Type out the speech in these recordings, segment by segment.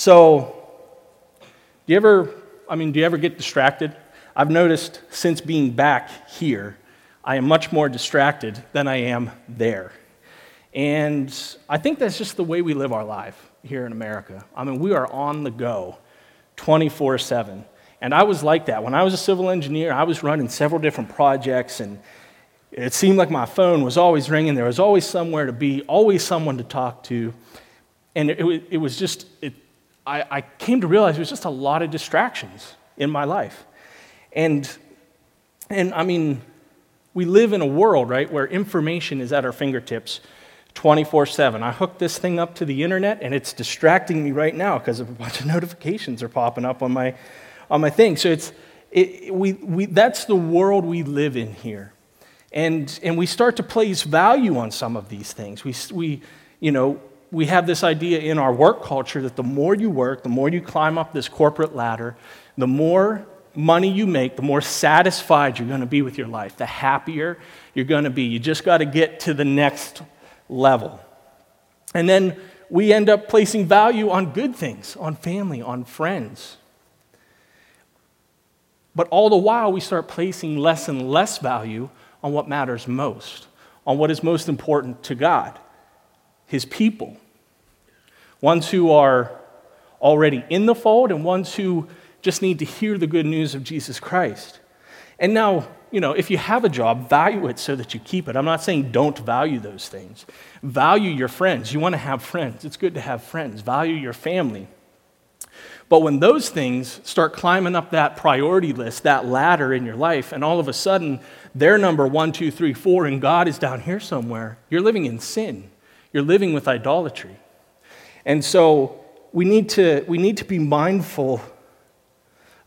So, do you ever, I mean, do you ever get distracted? I've noticed since being back here, I am much more distracted than I am there. And I think that's just the way we live our life here in America. I mean, we are on the go 24 7. And I was like that. When I was a civil engineer, I was running several different projects, and it seemed like my phone was always ringing. There was always somewhere to be, always someone to talk to. And it, it was just, it, I, I came to realize there was just a lot of distractions in my life. And, and I mean, we live in a world, right, where information is at our fingertips 24 7. I hooked this thing up to the internet, and it's distracting me right now because a bunch of notifications are popping up on my, on my thing. So it's, it, we, we, that's the world we live in here. And, and we start to place value on some of these things. We, we, you know, we have this idea in our work culture that the more you work, the more you climb up this corporate ladder, the more money you make, the more satisfied you're going to be with your life, the happier you're going to be. You just got to get to the next level. And then we end up placing value on good things, on family, on friends. But all the while, we start placing less and less value on what matters most, on what is most important to God, His people. Ones who are already in the fold and ones who just need to hear the good news of Jesus Christ. And now, you know, if you have a job, value it so that you keep it. I'm not saying don't value those things. Value your friends. You want to have friends. It's good to have friends. Value your family. But when those things start climbing up that priority list, that ladder in your life, and all of a sudden they're number one, two, three, four, and God is down here somewhere, you're living in sin. You're living with idolatry. And so we need to, we need to be mindful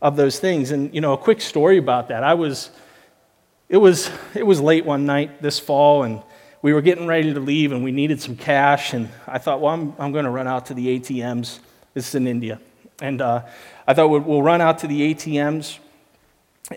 of those things. And, you know, a quick story about that. I was, it was, it was late one night this fall, and we were getting ready to leave, and we needed some cash. And I thought, well, I'm, I'm going to run out to the ATMs. This is in India. And uh, I thought we'll, we'll, run out to the ATMs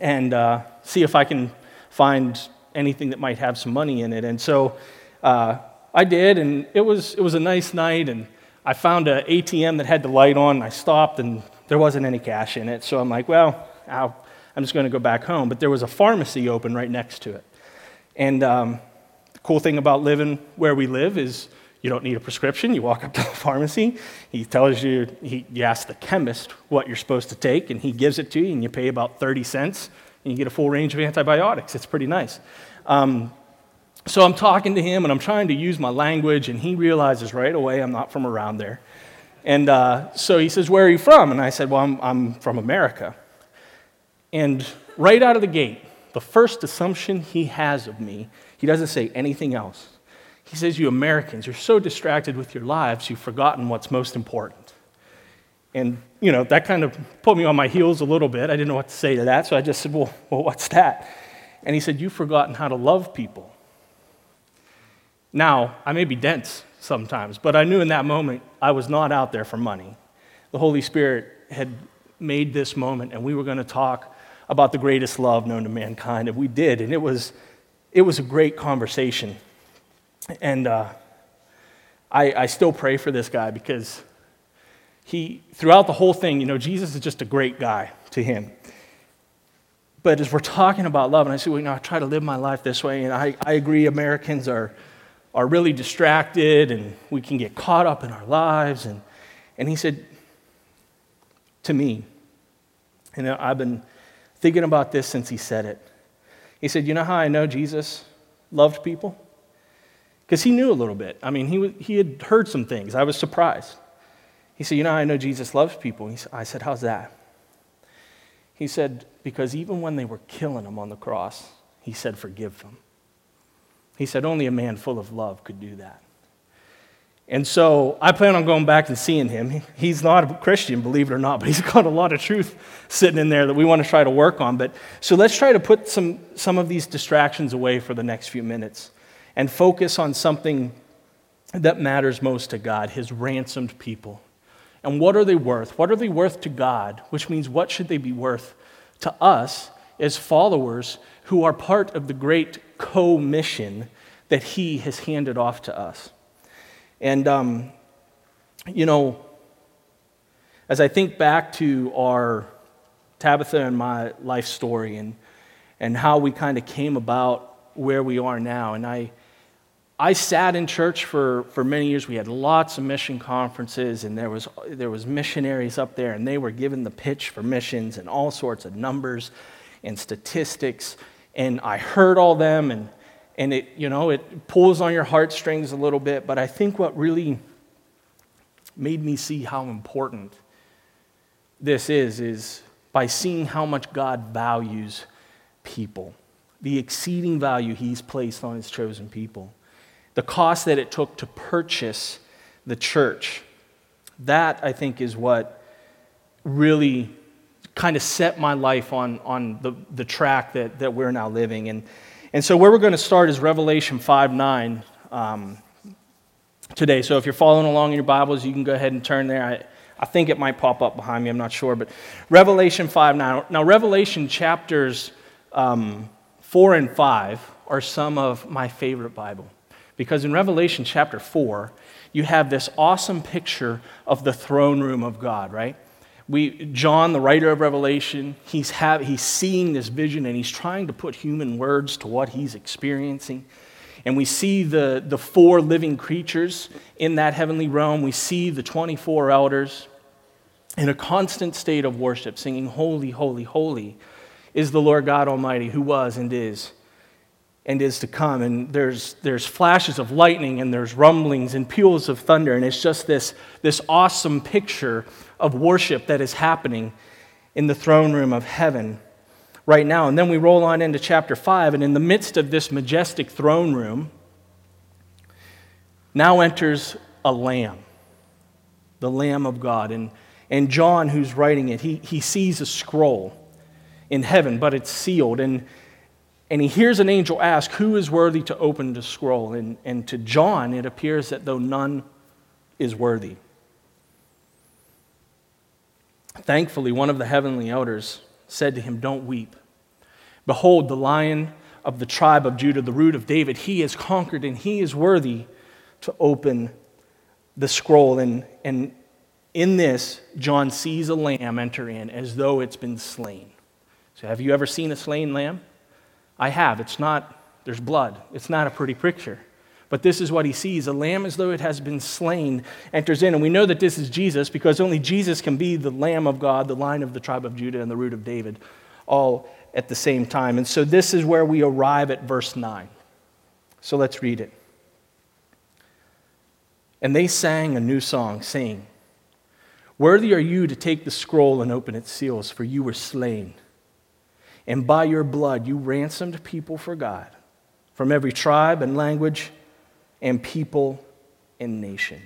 and uh, see if I can find anything that might have some money in it. And so uh, I did, and it was, it was a nice night. And I found an ATM that had the light on. I stopped, and there wasn't any cash in it. So I'm like, well, I'll, I'm just going to go back home. But there was a pharmacy open right next to it. And um, the cool thing about living where we live is you don't need a prescription. You walk up to the pharmacy, he tells you, he, you ask the chemist what you're supposed to take, and he gives it to you, and you pay about 30 cents, and you get a full range of antibiotics. It's pretty nice. Um, so I'm talking to him, and I'm trying to use my language, and he realizes right away I'm not from around there. And uh, so he says, Where are you from? And I said, Well, I'm, I'm from America. And right out of the gate, the first assumption he has of me, he doesn't say anything else. He says, You Americans, you're so distracted with your lives, you've forgotten what's most important. And, you know, that kind of put me on my heels a little bit. I didn't know what to say to that, so I just said, Well, well what's that? And he said, You've forgotten how to love people. Now, I may be dense, sometimes. But I knew in that moment I was not out there for money. The Holy Spirit had made this moment, and we were going to talk about the greatest love known to mankind, and we did, and it was, it was a great conversation. And uh, I, I still pray for this guy because he, throughout the whole thing, you know, Jesus is just a great guy to him. But as we're talking about love, and I say, well, you know, I try to live my life this way, and I, I agree Americans are are really distracted and we can get caught up in our lives. And, and he said to me, and I've been thinking about this since he said it. He said, You know how I know Jesus loved people? Because he knew a little bit. I mean, he, he had heard some things. I was surprised. He said, You know how I know Jesus loves people? He, I said, How's that? He said, Because even when they were killing him on the cross, he said, Forgive them. He said, Only a man full of love could do that. And so I plan on going back and seeing him. He's not a Christian, believe it or not, but he's got a lot of truth sitting in there that we want to try to work on. But so let's try to put some, some of these distractions away for the next few minutes and focus on something that matters most to God, his ransomed people. And what are they worth? What are they worth to God? Which means, what should they be worth to us as followers who are part of the great commission that He has handed off to us. And, um, you know, As I think back to our Tabitha and my life story and, and how we kind of came about where we are now, and I, I sat in church for, for many years. We had lots of mission conferences, and there was, there was missionaries up there, and they were given the pitch for missions and all sorts of numbers and statistics. And I heard all them, and, and it, you know, it pulls on your heartstrings a little bit. But I think what really made me see how important this is, is by seeing how much God values people, the exceeding value He's placed on His chosen people the cost that it took to purchase the church. That, I think, is what really kind of set my life on, on the, the track that, that we're now living. And, and so, where we're going to start is Revelation 5 9 um, today. So, if you're following along in your Bibles, you can go ahead and turn there. I, I think it might pop up behind me, I'm not sure. But Revelation 5 9. Now, Revelation chapters um, 4 and 5 are some of my favorite Bible. Because in Revelation chapter 4, you have this awesome picture of the throne room of God, right? We, John, the writer of Revelation, he's, have, he's seeing this vision and he's trying to put human words to what he's experiencing. And we see the, the four living creatures in that heavenly realm. We see the 24 elders in a constant state of worship, singing, Holy, holy, holy is the Lord God Almighty, who was and is and is to come. And there's, there's flashes of lightning and there's rumblings and peals of thunder. And it's just this, this awesome picture of worship that is happening in the throne room of heaven right now. And then we roll on into chapter 5. And in the midst of this majestic throne room, now enters a lamb, the Lamb of God. And, and John, who's writing it, he, he sees a scroll in heaven, but it's sealed. And and he hears an angel ask, Who is worthy to open the scroll? And, and to John, it appears that though none is worthy. Thankfully, one of the heavenly elders said to him, Don't weep. Behold, the lion of the tribe of Judah, the root of David, he has conquered and he is worthy to open the scroll. And, and in this, John sees a lamb enter in as though it's been slain. So, have you ever seen a slain lamb? I have. It's not, there's blood. It's not a pretty picture. But this is what he sees. A lamb as though it has been slain enters in. And we know that this is Jesus because only Jesus can be the Lamb of God, the line of the tribe of Judah, and the root of David, all at the same time. And so this is where we arrive at verse 9. So let's read it. And they sang a new song, saying, Worthy are you to take the scroll and open its seals, for you were slain and by your blood you ransomed people for God from every tribe and language and people and nation.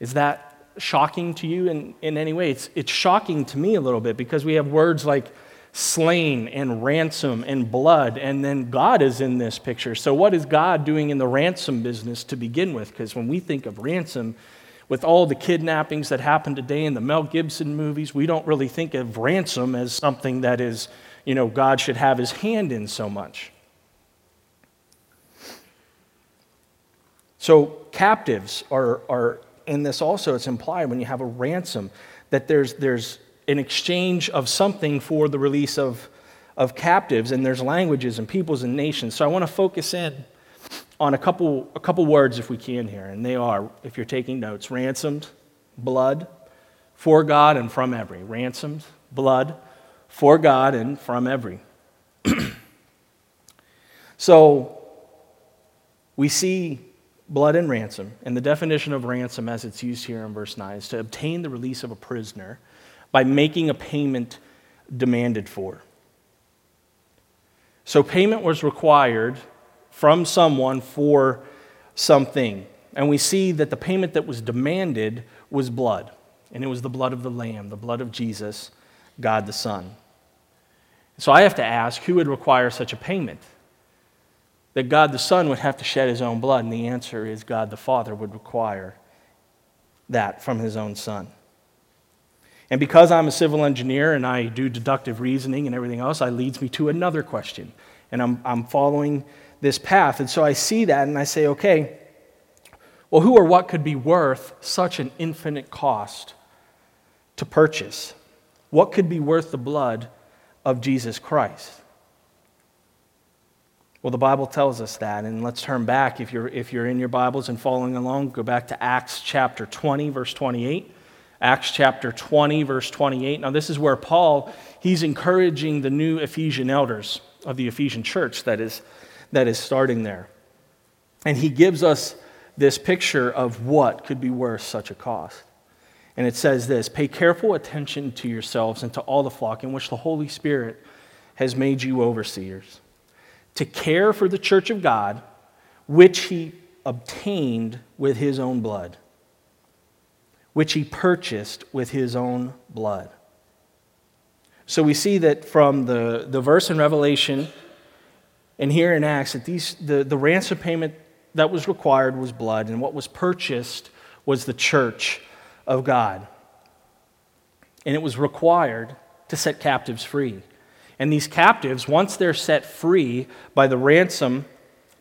Is that shocking to you in, in any way? It's, it's shocking to me a little bit because we have words like slain and ransom and blood, and then God is in this picture. So, what is God doing in the ransom business to begin with? Because when we think of ransom, with all the kidnappings that happen today in the Mel Gibson movies, we don't really think of ransom as something that is, you know, God should have his hand in so much. So, captives are, are in this also, it's implied when you have a ransom that there's, there's an exchange of something for the release of, of captives, and there's languages and peoples and nations. So, I want to focus in on a couple, a couple words if we can here, and they are, if you're taking notes, ransomed, blood, for God and from every. Ransomed, blood, for God and from every. so we see blood and ransom, and the definition of ransom as it's used here in verse 9 is to obtain the release of a prisoner by making a payment demanded for. So payment was required from someone for something. And we see that the payment that was demanded was blood. And it was the blood of the Lamb, the blood of Jesus, God the Son. So I have to ask who would require such a payment? That God the Son would have to shed his own blood. And the answer is God the Father would require that from his own Son. And because I'm a civil engineer and I do deductive reasoning and everything else, that leads me to another question. And I'm, I'm following this path. And so I see that and I say, okay, well, who or what could be worth such an infinite cost to purchase? What could be worth the blood of Jesus Christ? Well, the Bible tells us that. And let's turn back. If you're, if you're in your Bibles and following along, go back to Acts chapter 20, verse 28. Acts chapter 20, verse 28. Now, this is where Paul, he's encouraging the new Ephesian elders of the Ephesian church that is, that is starting there. And he gives us this picture of what could be worth such a cost. And it says this Pay careful attention to yourselves and to all the flock in which the Holy Spirit has made you overseers to care for the church of God, which he obtained with his own blood, which he purchased with his own blood. So we see that from the, the verse in Revelation and here in Acts that these, the, the ransom payment that was required was blood, and what was purchased was the church of God. And it was required to set captives free. And these captives, once they're set free by the ransom,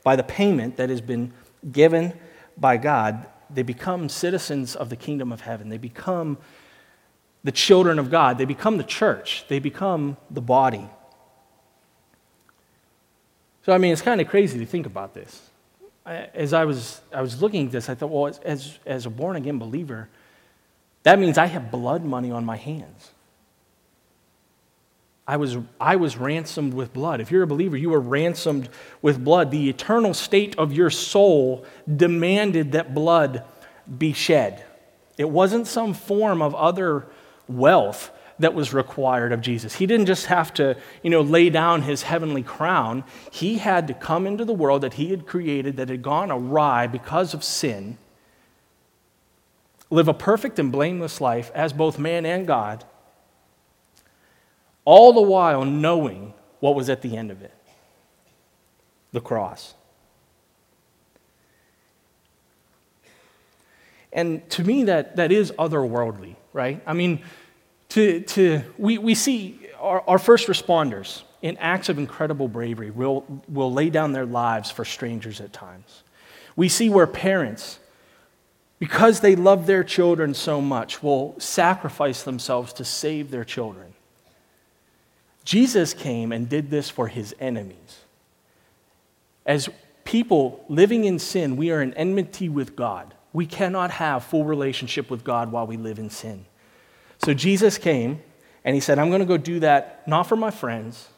by the payment that has been given by God, they become citizens of the kingdom of heaven. They become the children of God. They become the church. They become the body. So, I mean, it's kind of crazy to think about this. As I was, I was looking at this, I thought, well, as, as a born again believer, that means I have blood money on my hands. I was, I was ransomed with blood. If you're a believer, you were ransomed with blood. The eternal state of your soul demanded that blood be shed. It wasn't some form of other wealth that was required of Jesus. He didn't just have to, you know, lay down his heavenly crown. He had to come into the world that he had created that had gone awry because of sin, live a perfect and blameless life as both man and God, all the while knowing what was at the end of it the cross. And to me, that, that is otherworldly, right? I mean, to, to, we, we see our, our first responders in acts of incredible bravery will, will lay down their lives for strangers at times. We see where parents, because they love their children so much, will sacrifice themselves to save their children. Jesus came and did this for his enemies. As people living in sin, we are in enmity with God. We cannot have full relationship with God while we live in sin. So Jesus came and he said, I'm going to go do that not for my friends,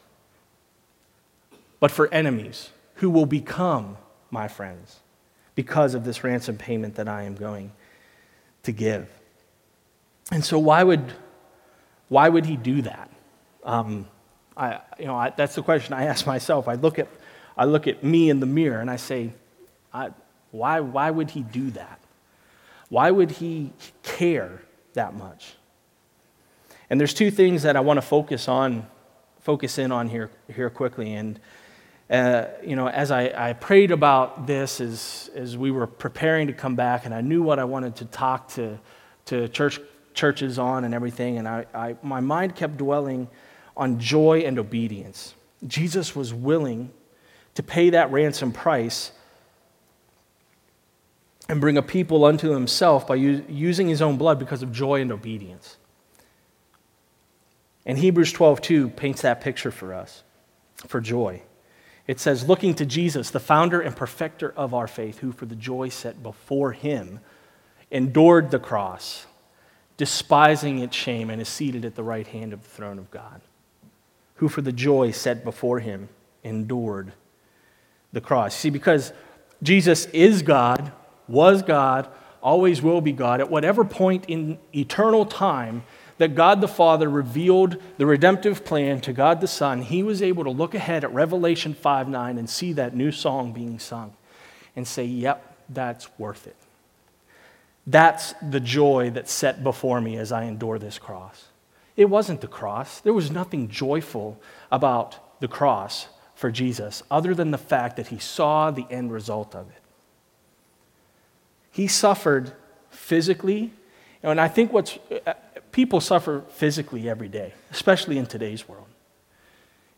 but for enemies who will become my friends because of this ransom payment that I am going to give. And so, why would, why would he do that? Um, I, you know, I, that's the question I ask myself. I look at, I look at me in the mirror and I say, I, why, why would he do that? Why would he care that much? And there's two things that I want to focus on, focus in on here, here quickly. And uh, you know, as I, I prayed about this as, as we were preparing to come back, and I knew what I wanted to talk to, to church, churches on and everything, and I, I, my mind kept dwelling on joy and obedience. Jesus was willing to pay that ransom price and bring a people unto himself by using his own blood because of joy and obedience. And Hebrews 12:2 paints that picture for us for joy. It says, looking to Jesus, the founder and perfecter of our faith, who for the joy set before him endured the cross, despising its shame, and is seated at the right hand of the throne of God who for the joy set before him endured the cross. See, because Jesus is God, was God, always will be God, at whatever point in eternal time that God the Father revealed the redemptive plan to God the Son, he was able to look ahead at Revelation 5 9 and see that new song being sung and say, Yep, that's worth it. That's the joy that's set before me as I endure this cross. It wasn't the cross. There was nothing joyful about the cross for Jesus other than the fact that he saw the end result of it. He suffered physically, and I think what's people suffer physically every day, especially in today's world.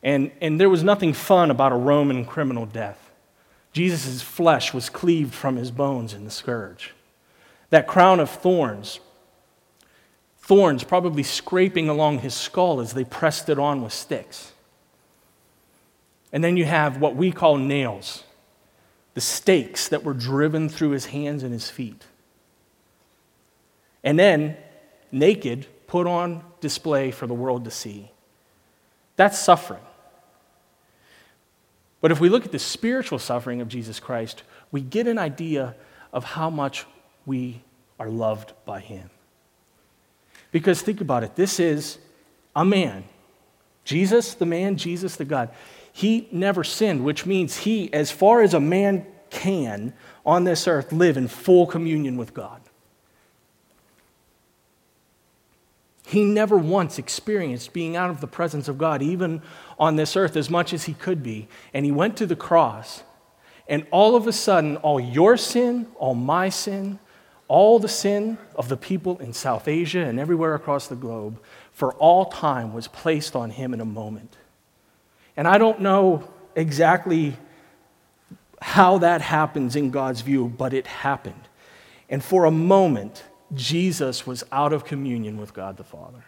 And, and there was nothing fun about a Roman criminal death. Jesus' flesh was cleaved from his bones in the scourge. That crown of thorns thorns probably scraping along his skull as they pressed it on with sticks. And then you have what we call nails, the stakes that were driven through his hands and his feet. And then, naked, put on display for the world to see. That's suffering. But if we look at the spiritual suffering of Jesus Christ, we get an idea of how much we are loved by him. Because think about it this is a man. Jesus, the man, Jesus, the God. He never sinned, which means he, as far as a man can on this earth, live in full communion with God. He never once experienced being out of the presence of God, even on this earth, as much as he could be. And he went to the cross, and all of a sudden, all your sin, all my sin, all the sin of the people in South Asia and everywhere across the globe for all time was placed on him in a moment. And I don't know exactly how that happens in God's view, but it happened. And for a moment, Jesus was out of communion with God the Father.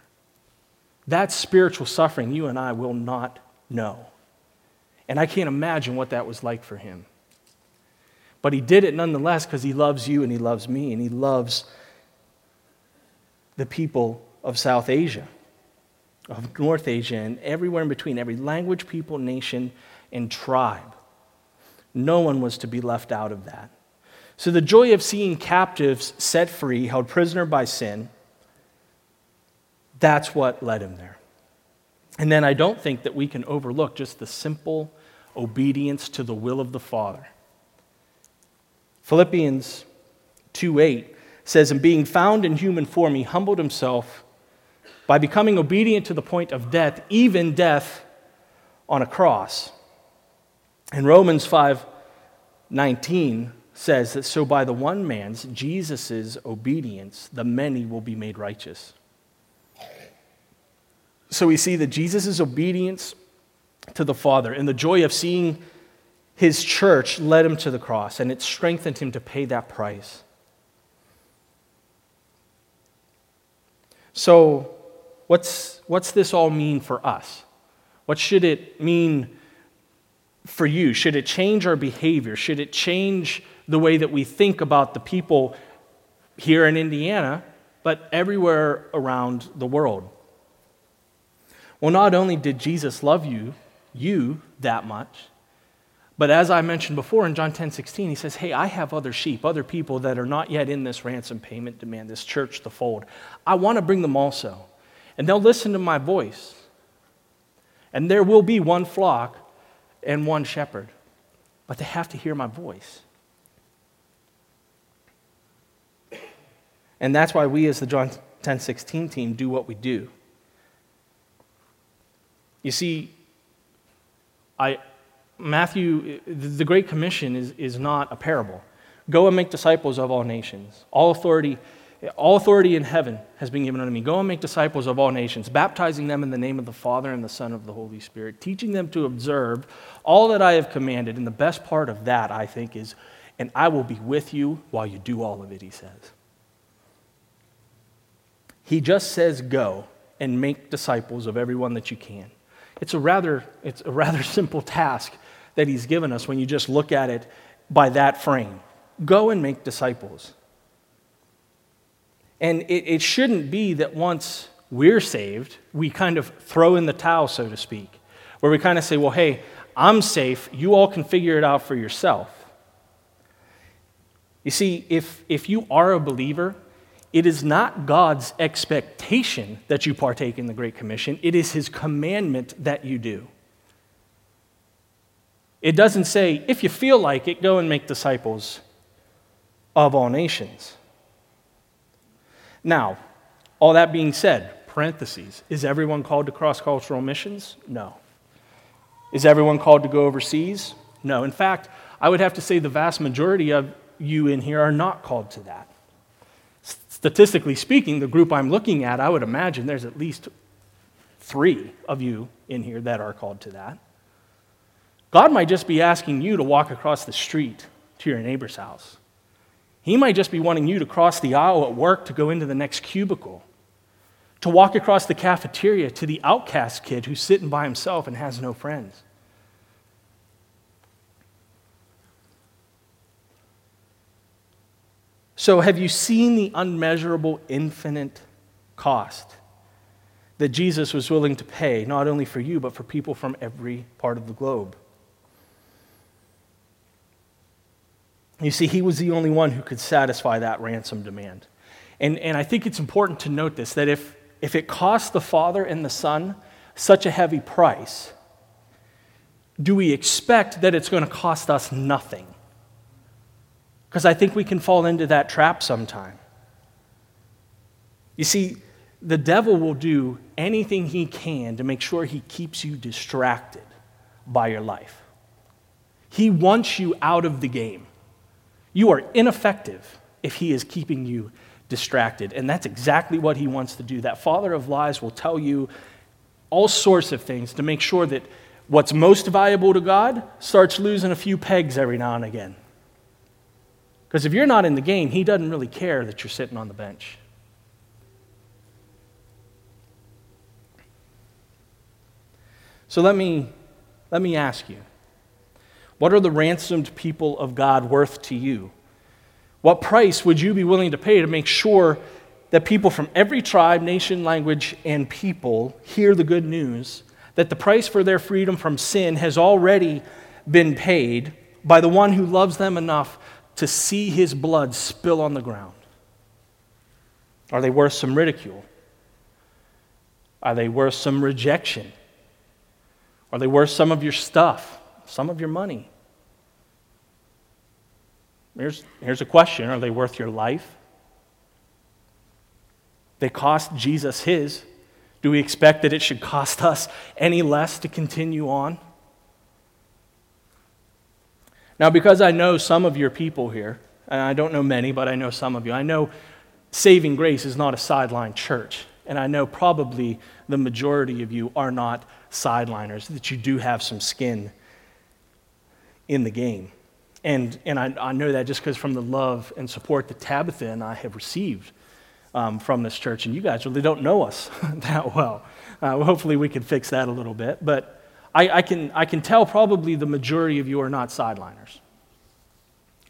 That spiritual suffering you and I will not know. And I can't imagine what that was like for him. But he did it nonetheless because he loves you and he loves me and he loves the people of South Asia, of North Asia, and everywhere in between, every language, people, nation, and tribe. No one was to be left out of that. So the joy of seeing captives set free, held prisoner by sin, that's what led him there. And then I don't think that we can overlook just the simple obedience to the will of the Father. Philippians 2 8 says, And being found in human form, he humbled himself by becoming obedient to the point of death, even death on a cross. And Romans 5 19 says that so by the one man's, Jesus' obedience, the many will be made righteous. So we see that Jesus' obedience to the Father and the joy of seeing his church led him to the cross, and it strengthened him to pay that price. So, what's, what's this all mean for us? What should it mean for you? Should it change our behavior? Should it change the way that we think about the people here in Indiana, but everywhere around the world? Well, not only did Jesus love you, you that much, but as I mentioned before in John 10 16, he says, Hey, I have other sheep, other people that are not yet in this ransom payment demand, this church, the fold. I want to bring them also. And they'll listen to my voice. And there will be one flock and one shepherd. But they have to hear my voice. And that's why we, as the John 10 16 team, do what we do. You see, I, Matthew, the Great Commission is, is not a parable. Go and make disciples of all nations. All authority, all authority in heaven has been given unto me. Go and make disciples of all nations, baptizing them in the name of the Father and the Son of the Holy Spirit, teaching them to observe all that I have commanded. And the best part of that, I think, is, and I will be with you while you do all of it, he says. He just says, go and make disciples of everyone that you can. It's a rather, it's a rather simple task that he's given us when you just look at it by that frame. Go and make disciples. And it, it shouldn't be that once we're saved, we kind of throw in the towel, so to speak, where we kind of say, well, hey, I'm safe. You all can figure it out for yourself. You see, if, if you are a believer, it is not God's expectation that you partake in the Great Commission, it is His commandment that you do. It doesn't say, if you feel like it, go and make disciples of all nations. Now, all that being said, parentheses, is everyone called to cross cultural missions? No. Is everyone called to go overseas? No. In fact, I would have to say the vast majority of you in here are not called to that. Statistically speaking, the group I'm looking at, I would imagine there's at least three of you in here that are called to that. God might just be asking you to walk across the street to your neighbor's house. He might just be wanting you to cross the aisle at work to go into the next cubicle. to walk across the cafeteria to the outcast kid who's sitting by himself and has no friends. So, have you seen the unmeasurable, infinite cost that Jesus was willing to pay, not only for you, but for people from every part of the globe? You see, he was the only one who could satisfy that ransom demand. And, and I think it's important to note this that if, if it cost the Father and the Son such a heavy price, do we expect that it's going to cost us nothing? Because I think we can fall into that trap sometime. You see, the devil will do anything he can to make sure he keeps you distracted by your life. He wants you out of the game. You are ineffective if he is keeping you distracted. And that's exactly what he wants to do. That father of lies will tell you all sorts of things to make sure that what's most valuable to God starts losing a few pegs every now and again. Because if you're not in the game, he doesn't really care that you're sitting on the bench. So let me, let me ask you what are the ransomed people of God worth to you? What price would you be willing to pay to make sure that people from every tribe, nation, language, and people hear the good news that the price for their freedom from sin has already been paid by the one who loves them enough to see his blood spill on the ground? Are they worth some ridicule? Are they worth some rejection? Are they worth some of your stuff? Some of your money? Here's, here's a question Are they worth your life? They cost Jesus his. Do we expect that it should cost us any less to continue on? Now, because I know some of your people here, and I don't know many, but I know some of you, I know Saving Grace is not a sideline church. And I know probably the majority of you are not sideliners, that you do have some skin in the game. And, and I, I know that just because from the love and support that Tabitha and I have received um, from this church, and you guys really don't know us that well. Uh, hopefully, we can fix that a little bit. But I, I, can, I can tell probably the majority of you are not sideliners.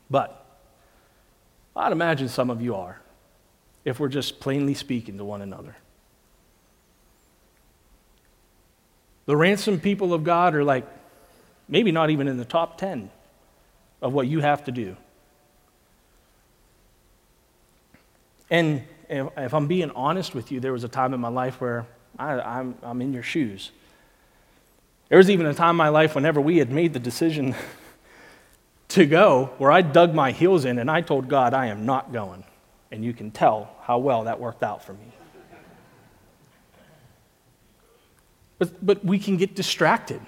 But I'd imagine some of you are, if we're just plainly speaking to one another. The ransomed people of God are like maybe not even in the top 10 of what you have to do. And if, I'm being honest with you, there was a time in my life where I, I'm, I'm in your shoes. There was even a time in my life whenever we had made the decision to go where I dug my heels in and I told God, I am not going. And you can tell how well that worked out for me. But, but we can get distracted.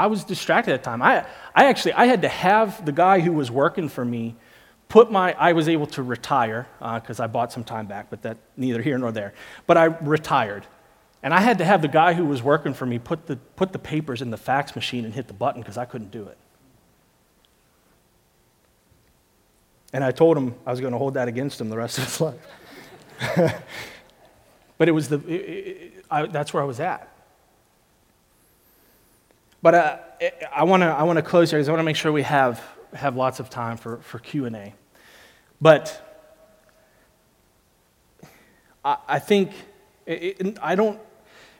I was distracted at the time. I, I actually, I had to have the guy who was working for me put my, I was able to retire because uh, I bought some time back, but that neither here nor there. But I retired. And I had to have the guy who was working for me put the, put the papers in the fax machine and hit the button because I couldn't do it. And I told him I was going to hold that against him the rest of his life. but it was the, it, it, I, that's where I was at. But uh, I want to I wanna close here because I want to make sure we have, have lots of time for, for Q&A. But I, I think, it, I don't,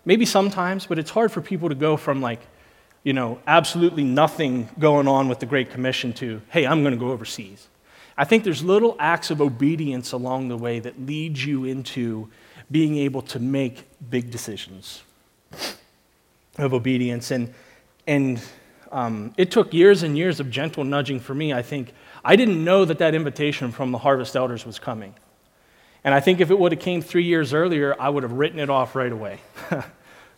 maybe sometimes, but it's hard for people to go from like, you know, absolutely nothing going on with the Great Commission to, hey, I'm going to go overseas. I think there's little acts of obedience along the way that lead you into being able to make big decisions of obedience. And and um, it took years and years of gentle nudging for me, I think. I didn't know that that invitation from the Harvest Elders was coming. And I think if it would have came three years earlier, I would have written it off right away. I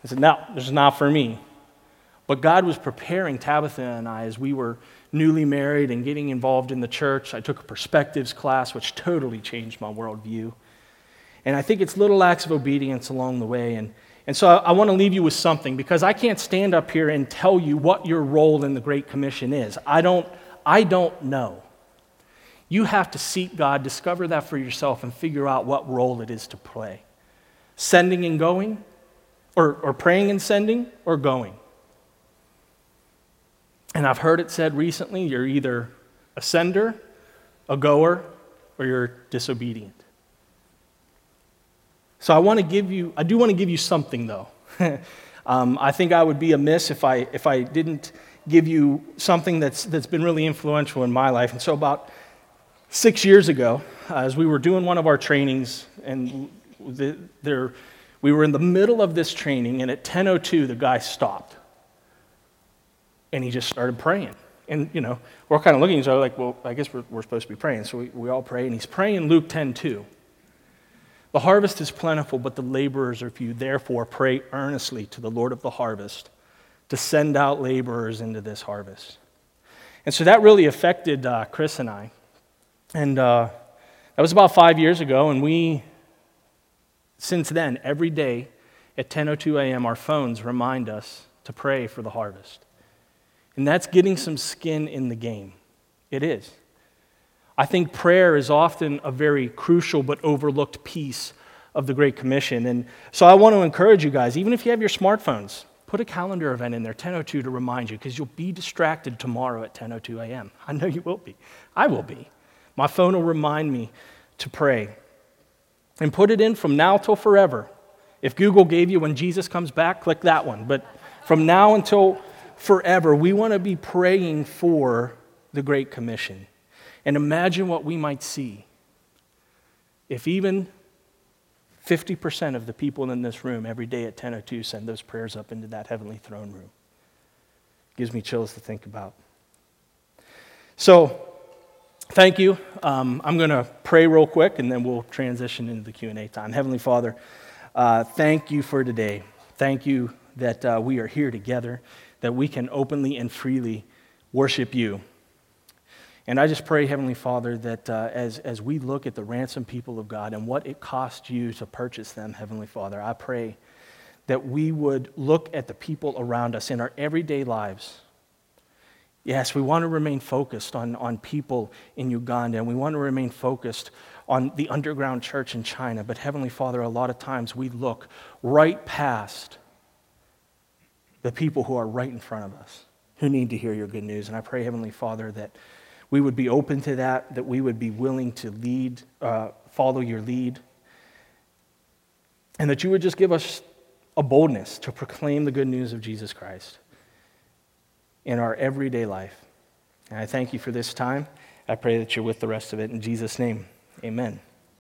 said, no, this is not for me. But God was preparing Tabitha and I as we were newly married and getting involved in the church. I took a perspectives class, which totally changed my worldview. And I think it's little acts of obedience along the way. And, and so I, I want to leave you with something because I can't stand up here and tell you what your role in the Great Commission is. I don't, I don't know. You have to seek God, discover that for yourself, and figure out what role it is to play. sending and going, or, or praying and sending, or going. And I've heard it said recently you're either a sender, a goer, or you're disobedient. So I want to give you, I do want to give you something though. um, I think I would be amiss if I, if I didn't give you something that's, that's been really influential in my life. And so about six years ago, uh, as we were doing one of our trainings, and the, there, we were in the middle of this training, and at 10.02, the guy stopped. And he just started praying. And, you know, we're kind of looking, so like, well, I guess we're, we're supposed to be praying. So we, we all pray, and he's praying Luke 10.2. The harvest is plentiful, but the laborers are few. Therefore, pray earnestly to the Lord of the harvest to send out laborers into this harvest. And so that really affected uh, Chris and I. And uh, that was about five years ago, and we, since then, every day at 10:02 a.m., our phones remind us to pray for the harvest. And that's getting some skin in the game. It is. I think prayer is often a very crucial but overlooked piece of the Great Commission. And so I want to encourage you guys, even if you have your smartphones, put a calendar event in there, 10:02, to remind you, because you'll be distracted tomorrow at 10:02 a.m. I know you will be. I will be. My phone will remind me to pray. And put it in from now till forever. If Google gave you when Jesus comes back, click that one. But from now until forever, we want to be praying for the Great Commission. And imagine what we might see if even 50% of the people in this room every day at 10:02 send those prayers up into that heavenly throne room. Gives me chills to think about. So, thank you. Um, I'm going to pray real quick, and then we'll transition into the Q&A time. Heavenly Father, uh, thank you for today. Thank you that uh, we are here together, that we can openly and freely worship you. And I just pray, Heavenly Father, that uh, as, as we look at the ransom people of God and what it cost you to purchase them, Heavenly Father, I pray that we would look at the people around us in our everyday lives. Yes, we want to remain focused on, on people in Uganda and we want to remain focused on the underground church in China. But, Heavenly Father, a lot of times we look right past the people who are right in front of us who need to hear your good news. And I pray, Heavenly Father, that we would be open to that, that we would be willing to lead, uh, follow your lead, and that you would just give us a boldness to proclaim the good news of Jesus Christ in our everyday life. And I thank you for this time. I pray that you're with the rest of it. In Jesus' name, amen.